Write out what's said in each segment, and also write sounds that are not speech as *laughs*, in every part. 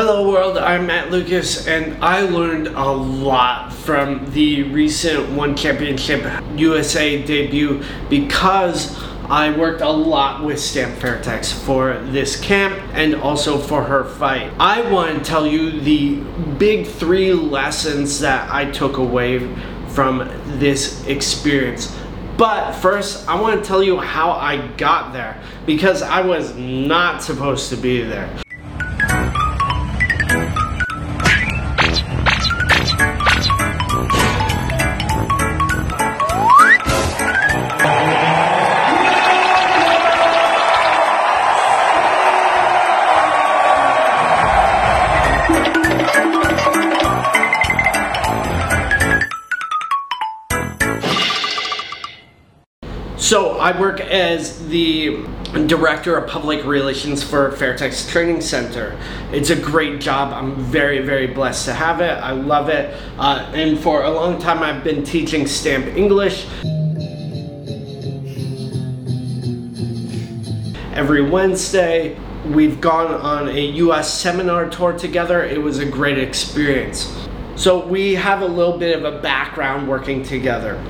Hello world, I'm Matt Lucas and I learned a lot from the recent One Championship USA debut because I worked a lot with Stamp Fairtex for this camp and also for her fight. I want to tell you the big three lessons that I took away from this experience. But first, I want to tell you how I got there because I was not supposed to be there. I work as the director of public relations for Fairtex Training Center. It's a great job. I'm very, very blessed to have it. I love it. Uh, and for a long time, I've been teaching stamp English. Every Wednesday, we've gone on a US seminar tour together. It was a great experience. So we have a little bit of a background working together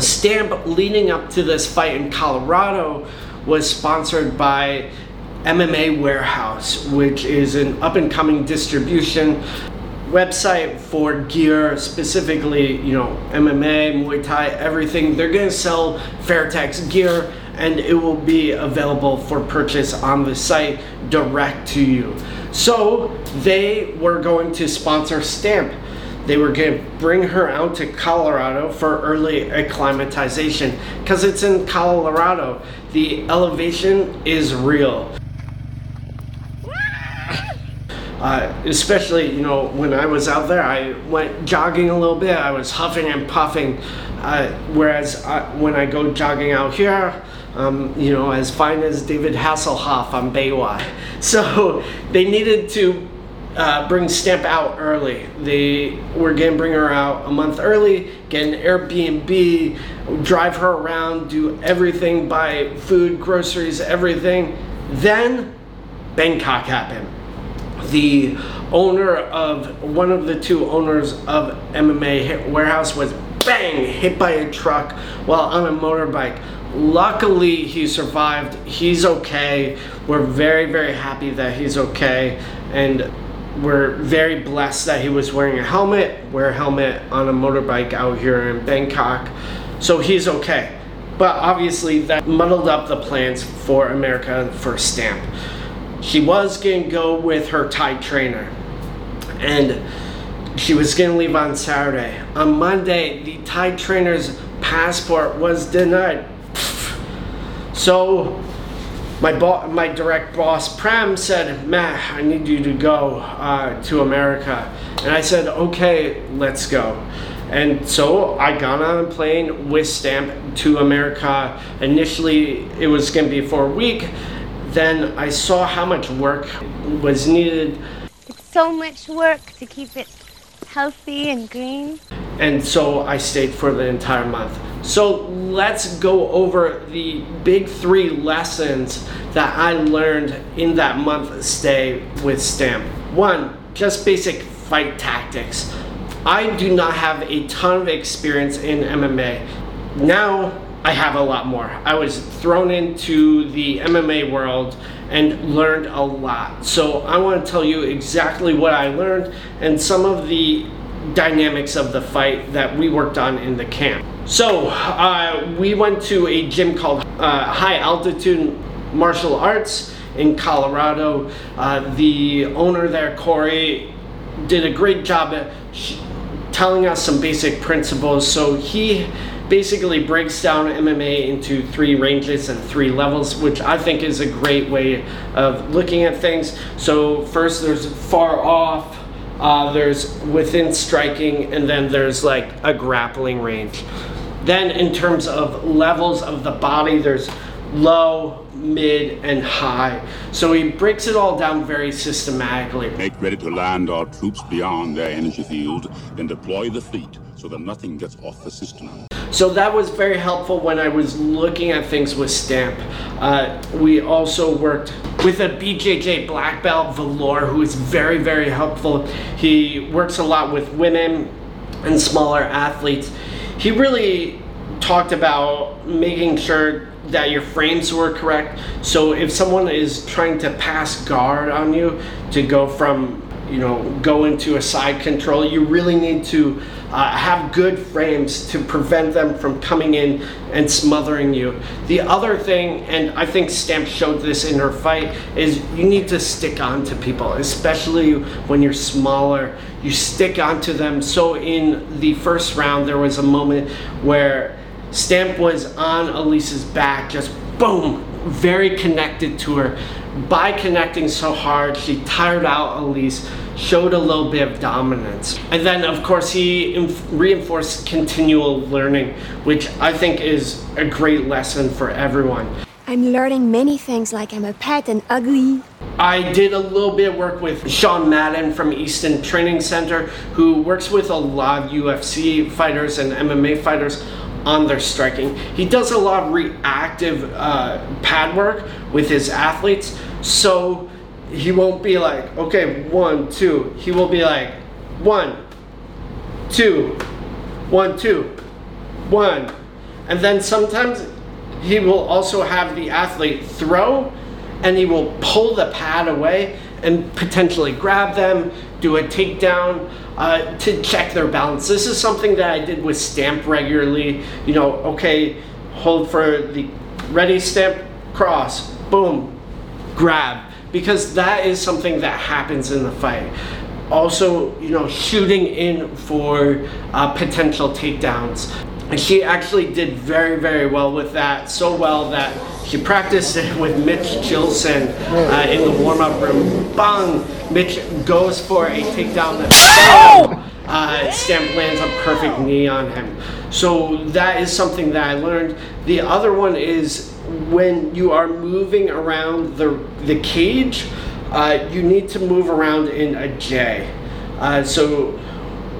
stamp leading up to this fight in Colorado was sponsored by MMA Warehouse, which is an up and coming distribution website for gear, specifically, you know, MMA, Muay Thai, everything. They're going to sell Fairtex gear and it will be available for purchase on the site direct to you. So they were going to sponsor Stamp they were going to bring her out to Colorado for early acclimatization because it's in Colorado. The elevation is real. *laughs* Uh, especially, you know, when I was out there, I went jogging a little bit. I was huffing and puffing. Uh, whereas uh, when I go jogging out here, um, you know, as fine as David Hasselhoff on Baywatch. *laughs* So they needed to uh, bring Stamp out early. They were gonna bring her out a month early, get an Airbnb, drive her around, do everything, buy food, groceries, everything. Then Bangkok happened. The owner of one of the two owners of MMA Warehouse was bang hit by a truck while on a motorbike. Luckily, he survived. He's okay. We're very, very happy that he's okay. And we're very blessed that he was wearing a helmet, wear a helmet on a motorbike out here in Bangkok. So he's okay. But obviously that muddled up the plans for America for Stamp. She was to go with her Thai trainer. And she was to leave on Saturday. On Monday, the Thai trainer's passport was denied. So my bo- my direct boss Prem said, "Matt, I need you to go uh, to America," and I said, "Okay, let's go." And so I got on a plane with Stamp to America. Initially, it was going to be for a week. Then I saw how much work was needed. It's so much work to keep it healthy and green. And so I stayed for the entire month. So let's go over the big three lessons that I learned in that month stay with Stamp. One, just basic fight tactics. I do not have a ton of experience in MMA. Now I have a lot more. I was thrown into the MMA world and learned a lot. So I want to tell you exactly what I learned and some of the dynamics of the fight that we worked on in the camp. So uh, we went to a gym called uh, High Altitude Martial Arts in Colorado. Uh, the owner there, Corey, did a great job at telling us some basic principles. So he basically breaks down MMA into three ranges and three levels, which I think is a great way of looking at things. So first, there's far off uh, there's within striking, and then there's like a grappling range. Then, in terms of levels of the body, there's low, mid, and high. So he breaks it all down very systematically. Make ready to land our troops beyond their energy field, then deploy the fleet so that nothing gets off the system. So that was very helpful when I was looking at things with Stamp. Uh, we also worked with a BJJ black belt, Valor, who is very, very helpful. He works a lot with women and smaller athletes. He really talked about making sure that your frames were correct. So if someone is trying to pass guard on you to go from you know go into a side control, you really need to uh, have good frames to prevent them from coming in and smothering you. The other thing, and I think Stamp showed this in her fight, is you need to stick on to people, especially when you're smaller. You stick onto them. So in the first round, there was a moment where Stamp was on Alyse's back, just boom, very connected to her. By connecting so hard, she tired out Alyse, showed a little bit of dominance. And then, of course, he inf- reinforced continual learning, which I think is a great lesson for everyone. I'm learning many things like I'm a pet and ugly. I did a little bit of work with Sean Madden from Easton Training Center, who works with a lot of UFC fighters and MMA fighters on their striking. He does a lot of reactive uh, pad work with his athletes, so he won't be like, okay, one, two. He will be like, one, two, one, two, one. And then sometimes he will also have the athlete throw and he will pull the pad away and potentially grab them, do a takedown uh, to check their balance. This is something that I did with Stamp regularly. You know, okay, hold for the ready stamp, cross, boom, grab. Because that is something that happens in the fight. Also, you know, shooting in for uh, potential takedowns. And she actually did very, very well with that. So well that she practiced it with Mitch Gilson uh, in the warm up room. Bang! Mitch goes for a takedown. Bang! *laughs* Uh, Stamp lands a perfect knee on him. So that is something that I learned. The other one is when you are moving around the, the cage, uh, you need to move around in a J. Uh, so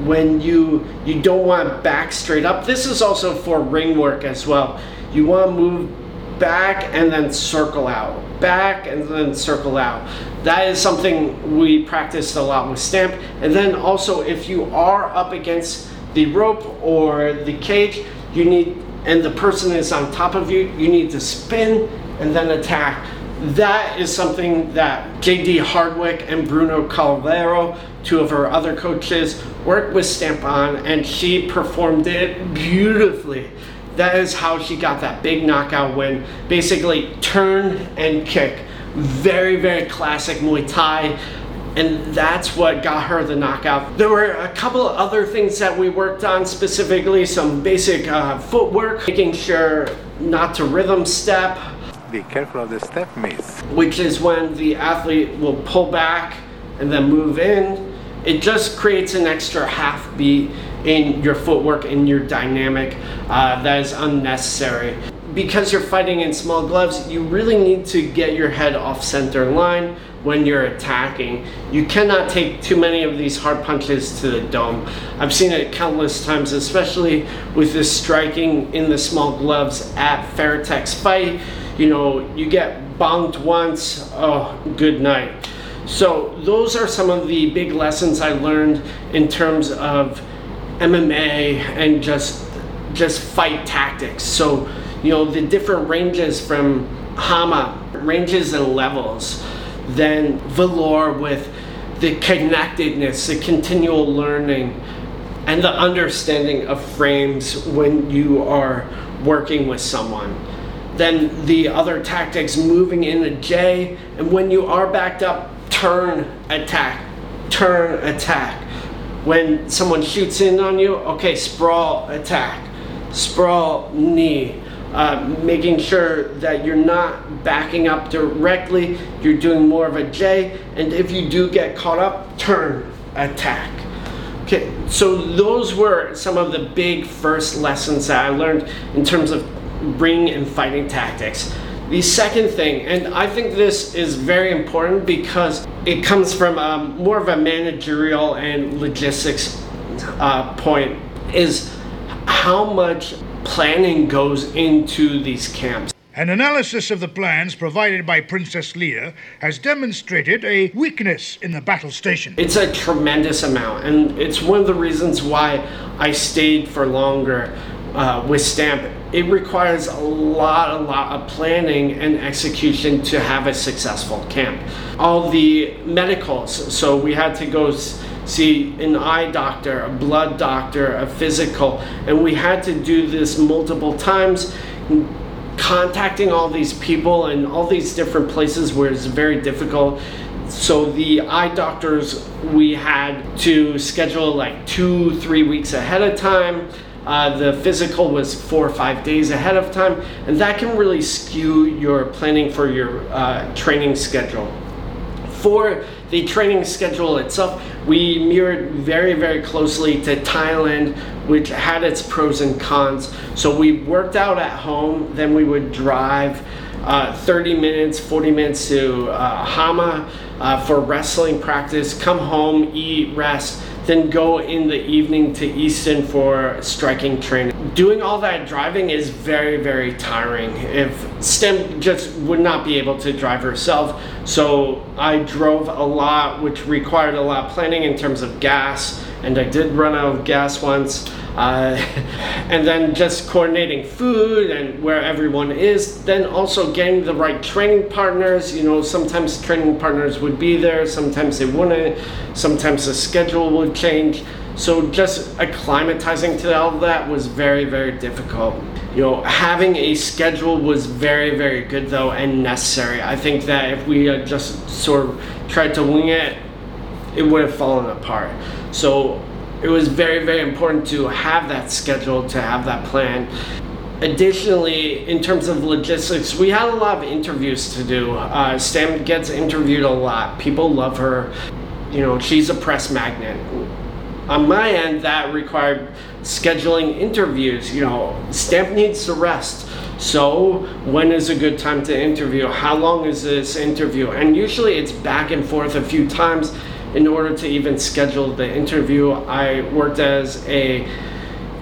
when you you don't want to back straight up. This is also for ring work as well. You want to move back and then circle out, back and then circle out. That is something we practiced a lot with Stamp. And then also, if you are up against the rope or the cage, you need, and the person is on top of you, you need to spin and then attack. That is something that JD Hardwick and Bruno Calvero, two of our other coaches, worked with Stamp on, and she performed it beautifully that is how she got that big knockout win. Basically, turn and kick. Very, very classic Muay Thai. And that's what got her the knockout. There were a couple of other things that we worked on, specifically some basic uh, footwork, making sure not to rhythm step. Be careful of the step miss. Which is when the athlete will pull back and then move in. It just creates an extra half beat in your footwork in your dynamic uh, that is unnecessary. Because you're fighting in small gloves, you really need to get your head off center line when you're attacking. You cannot take too many of these hard punches to the dome. I've seen it countless times, especially with this striking in the small gloves at Fairtex fight. You know, you get bonked once, oh, good night. So, those are some of the big lessons I learned in terms of MMA and just just fight tactics. So, you know, the different ranges from Hama, ranges and levels, then Valor with the connectedness, the continual learning, and the understanding of frames when you are working with someone. Then the other tactics, moving in a J, and when you are backed up, turn, attack, turn, attack. When someone shoots in on you, okay, sprawl attack, sprawl knee, uh, making sure that you're not backing up directly, you're doing more of a J, and if you do get caught up, turn attack. Okay, so those were some of the big first lessons that I learned in terms of ring and fighting tactics. The second thing, and I think this is very important because it comes from um, more of a managerial and logistics uh, point, is how much planning goes into these camps. An analysis of the plans provided by Princess Leia has demonstrated a weakness in the battle station. It's a tremendous amount, and it's one of the reasons why I stayed for longer uh, with Stamp. It requires a lot, a lot of planning and execution to have a successful camp. All the medicals, so we had to go see an eye doctor, a blood doctor, a physical, and we had to do this multiple times contacting all these people and all these different places where it's very difficult. So the eye doctors we had to schedule like two, three weeks ahead of time. Uh, the physical was four or five days ahead of time, and that can really skew your planning for your uh, training schedule. For the training schedule itself, we mirrored very, very closely to Thailand, which had its pros and cons. So we worked out at home, then we would drive uh, 30 minutes, 40 minutes to uh, Hama uh, for wrestling practice, come home, eat, rest, then go in the evening to Easton for striking training. Doing all that driving is very, very tiring. If Stamp just would not be able to drive herself, so I drove a lot, which required a lot of planning in terms of gas, and I did run out of gas once. Uh, *laughs* and then just coordinating food and where everyone is. Then also getting the right training partners. You know, sometimes training partners would be there, sometimes they wouldn't, sometimes the schedule would change. So just acclimatizing to all that was very, very difficult. You know, having a schedule was very, very good though and necessary. I think that if we had just sort of tried to wing it, it would have fallen apart. So it was very, very important to have that schedule, to have that plan. Additionally, in terms of logistics, we had a lot of interviews to do. Uh, Stamp gets interviewed a lot. People love her. You know, she's a press magnet. On my end, that required scheduling interviews. You know, Stamp needs to rest. So, when is a good time to interview? How long is this interview? And usually it's back and forth a few times in order to even schedule the interview. I worked as a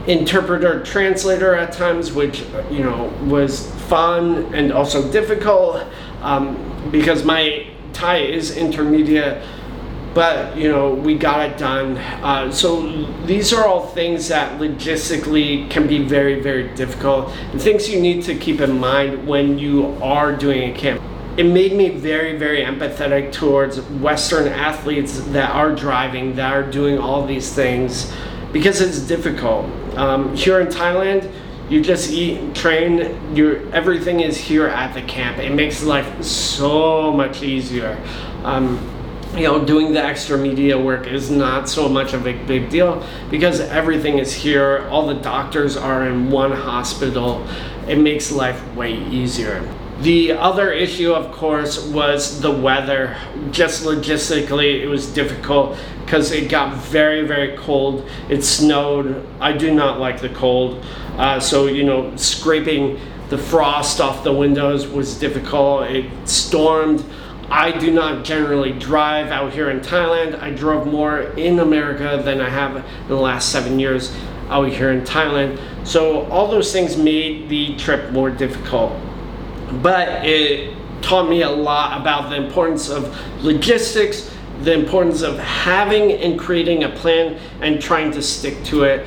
interpreter translator at times, which you know was fun and also difficult um, because my Thai is intermediate. But you know we got it done. Uh, so these are all things that logistically can be very very difficult and things you need to keep in mind when you are doing a camp it made me very, very empathetic towards Western athletes that are driving, that are doing all these things, because it's difficult. Um, here in Thailand, you just eat, train. Your everything is here at the camp. It makes life so much easier. Um, you know, doing the extra media work is not so much of a big deal because everything is here. All the doctors are in one hospital. It makes life way easier. The other issue, of course, was the weather. Just logistically, it was difficult because it got very, very cold. It snowed. I do not like the cold. Uh, so, you know, scraping the frost off the windows was difficult. It stormed. I do not generally drive out here in Thailand. I drove more in America than I have in the last seven years out here in Thailand. So, all those things made the trip more difficult but it taught me a lot about the importance of logistics, the importance of having and creating a plan and trying to stick to it.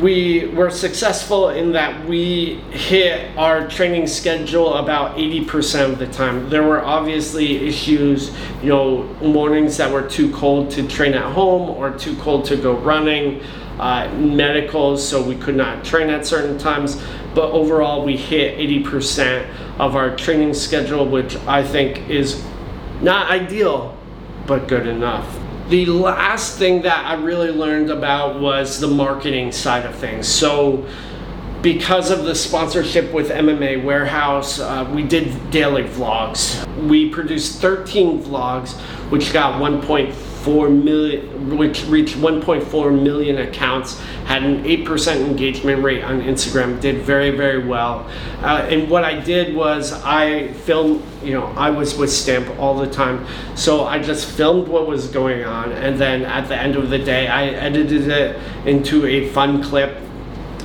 We were successful in that we hit our training schedule about 80% of the time. There were obviously issues, you know, mornings that were too cold to train at home or too cold to go running, uh, medicals, so we could not train at certain times but overall we hit 80% of our training schedule, which I think is not ideal, but good enough. The last thing that I really learned about was the marketing side of things. So, because of the sponsorship with MMA Warehouse, uh, we did daily vlogs. We produced 13 vlogs, which got 1.4 4 million, which reached 1.4 million accounts, had an 8% engagement rate on Instagram, did very, very well. Uh, and what I did was I filmed, you know, I was with Stamp all the time. So I just filmed what was going on. And then at the end of the day, I edited it into a fun clip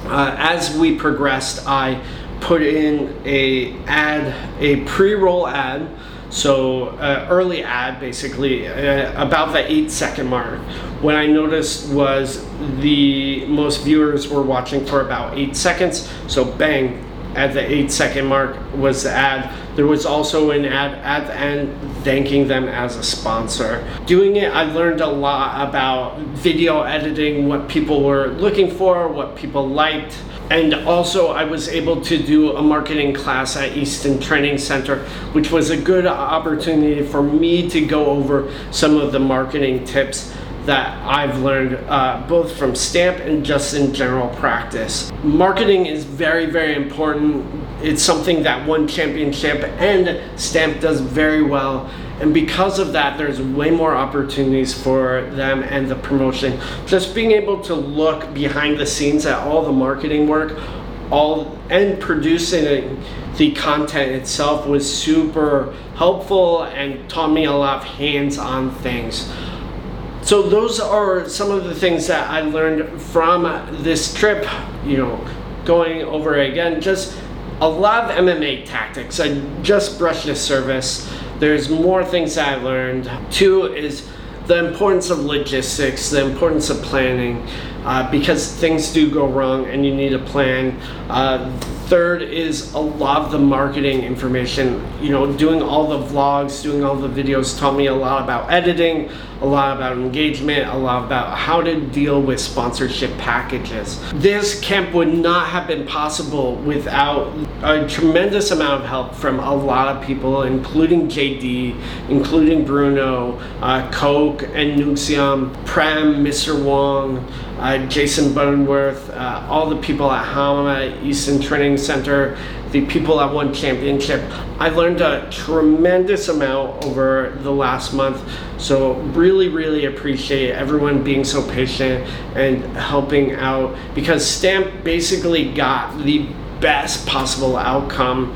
Uh, as we progressed, I put in a ad, a pre-roll ad, so uh, early ad basically uh, about the eight second mark. What I noticed was the most viewers were watching for about eight seconds. So bang, at the eight second mark was the ad. There was also an ad at the end thanking them as a sponsor. Doing it, I learned a lot about video editing, what people were looking for, what people liked. And also, I was able to do a marketing class at Easton Training Center, which was a good opportunity for me to go over some of the marketing tips that I've learned uh, both from Stamp and just in general practice. Marketing is very, very important. It's something that One Championship and Stamp does very well. And because of that, there's way more opportunities for them and the promotion. Just being able to look behind the scenes at all the marketing work, all and producing the content itself was super helpful and taught me a lot of hands-on things. So those are some of the things that I learned from this trip, you know, going over again, just a lot of MMA tactics. I just brushed the surface. There's more things I learned. Two is the importance of logistics, the importance of planning, uh, because things do go wrong and you need a plan. Uh, third is a lot of the marketing information. You know, doing all the vlogs, doing all the videos taught me a lot about editing, a lot about engagement, a lot about how to deal with sponsorship packages. This camp would not have been possible without a tremendous amount of help from a lot of people, including JD, including Bruno, uh, Coke and Nuxium, Prem, Mr. Wong, uh, Jason Buttonworth, uh, all the people at Hama, Easton Training Center, the people at One Championship. I learned a tremendous amount over the last month. So really, really appreciate everyone being so patient and helping out because Stamp basically got the best possible outcome.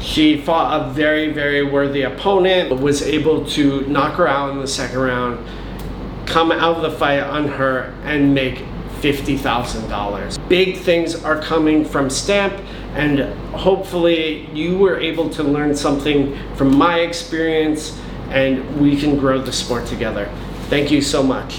She fought a very, very worthy opponent, was able to knock her out in the second round, come out of the fight on her, and make $50,000. Big things are coming from Stamp, and hopefully, you were able to learn something from my experience, and we can grow the sport together. Thank you so much.